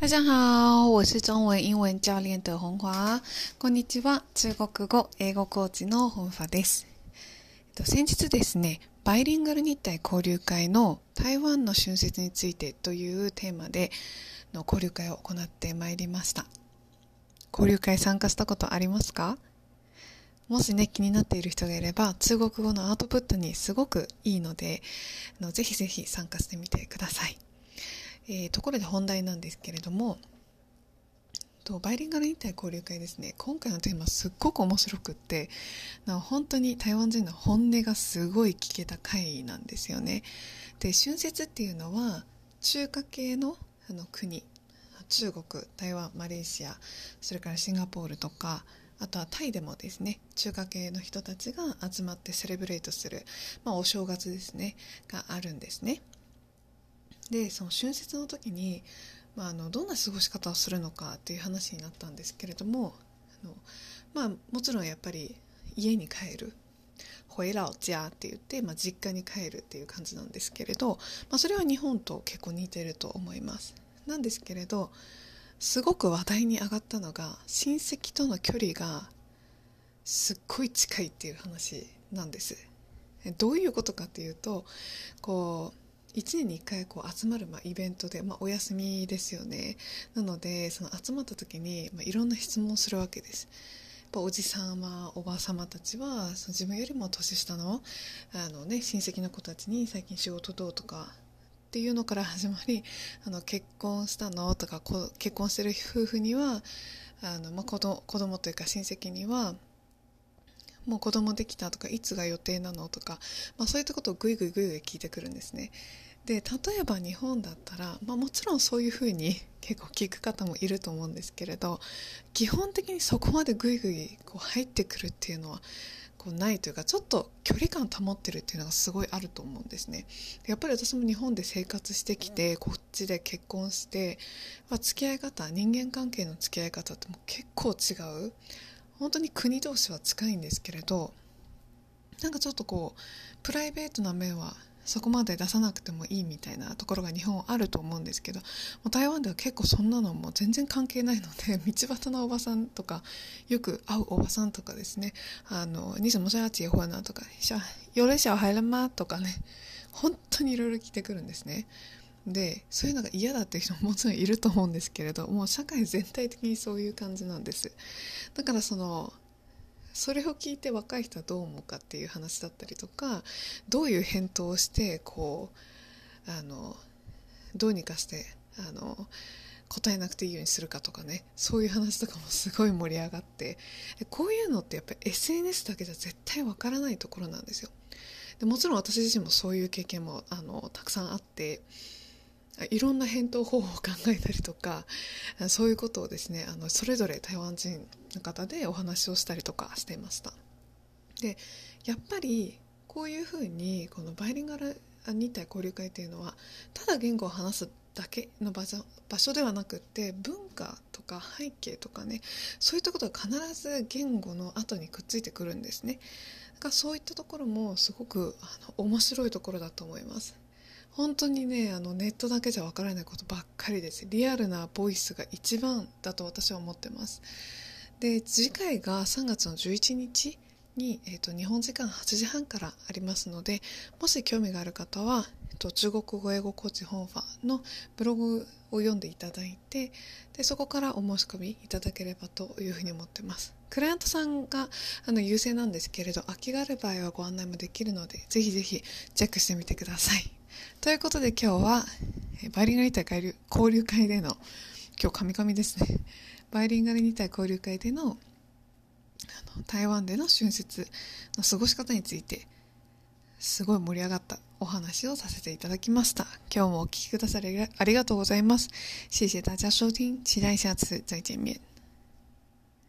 大家好，我是中文英文教練的本華。こんにちは。中国語、英語コーチの本華です。先日ですね、バイリンガル日体交流会の台湾の春節についてというテーマでの交流会を行ってまいりました。交流会参加したことありますか？もしね、気になっている人がいれば、中国語のアウトプットにすごくいいので、あのぜひぜひ参加してみてください。えー、ところで本題なんですけれども、とバイリンガル日体交流会ですね。今回のテーマすっごく面白くってな本当に台湾人の本音がすごい聞けた回なんですよね。で春節っていうのは中華系のあの国中国台湾マレーシアそれからシンガポールとかあとはタイでもですね中華系の人たちが集まってセレブレートする、まあ、お正月ですねがあるんですね。でその春節の時に、まあ、あのどんな過ごし方をするのかっていう話になったんですけれどもあの、まあ、もちろんやっぱり家に帰る。ホエラオジャーって言って、まあ、実家に帰るっていう感じなんですけれど、まあ、それは日本と結構似てると思います。なんですけれどすごく話題に上がったのが親戚との距離がすっごい近いっていう話なんです。どういうことかっていうとこう1年に1回こう集まるまあイベントで、まあ、お休みですよね。なのでその集まった時に、まあ、いろんな質問をするわけです。やっぱおじさまおばあ様たちはその自分よりも年下のあの、ね、親戚の子たちに最近仕事どうとかっていうのから 始まりあの結婚したの？とか結婚してる夫婦にはあの、まあ、子供子供というか親戚にはもう子供できたとかいつが予定なのとか、まあ、そういったことをぐいぐいぐいぐい聞いてくるんですね。で例えば日本だったら、まあ、もちろんそういうふうに 結構聞く方もいると思うんですけれど基本的にそこまでぐいぐいこう入ってくるっていうのはこうないというかちょっと距離感保ってるっていうのがすごいあると思うんですね。やっぱり私も日本で生活してきてこっちで結婚して、まあ、付き合い方人間関係の付き合い方っても結構違う本当に国同士は近いんですけれどなんかちょっとこうプライベートな面はそこまで出さなくてもいいみたいなところが日本はあると思うんですけども台湾では結構そんなのも全然関係ないので 道端のおばさんとかよく会うおばさんとかですね「あの你什么时候要结婚啊?」とか「有了小孩了吗?」とかね本当にいろいろ聞いてくるんですね。でそういうのが嫌だっていう人ももちろんいると思うんですけれどもう社会全体的にそういう感じなんです。だからそのそれを聞いて若い人はどう思うかっていう話だったりとかどういう返答をしてこうあのどうにかしてあの答えなくていいようにするかとかねそういう話とかもすごい盛り上がってこういうのってやっぱり SNS だけじゃ絶対わからないところなんですよ。でもちろん私自身もそういう経験もあのたくさんあっていろんな返答方法を考えたりとかそういうことをですねあのそれぞれ台湾人の方でお話をしたりとかしていました。でやっぱりこういうふうにこのバイリンガル日体交流会というのはただ言語を話すだけの場所場所ではなくって文化とか背景とかねそういったことが必ず言語の後にくっついてくるんですね。だからそういったところもすごくあの面白いところだと思います。本当にねあのネットだけじゃわからないことばっかりです。リアルなボイスが一番だと私は思ってます。で次回が3月の11日に、えーと、日本時間8時半からありますのでもし興味がある方は、えーと、中国語英語コーチ本ファのブログを読んでいただいてでそこからお申し込みいただければというふうに思ってます。クライアントさんがあの優勢なんですけれど空きがある場合はご案内もできるのでぜひぜひチェックしてみてくださいということで今日はバイリンガルニタイ交流会での今日カミカミですねバイリンガルニタイ交流会でのあの台湾での春節の過ごし方についてすごい盛り上がったお話をさせていただきました。今日もお聴きくださりありがとうございます。谢谢大家收听，期待下次再见面。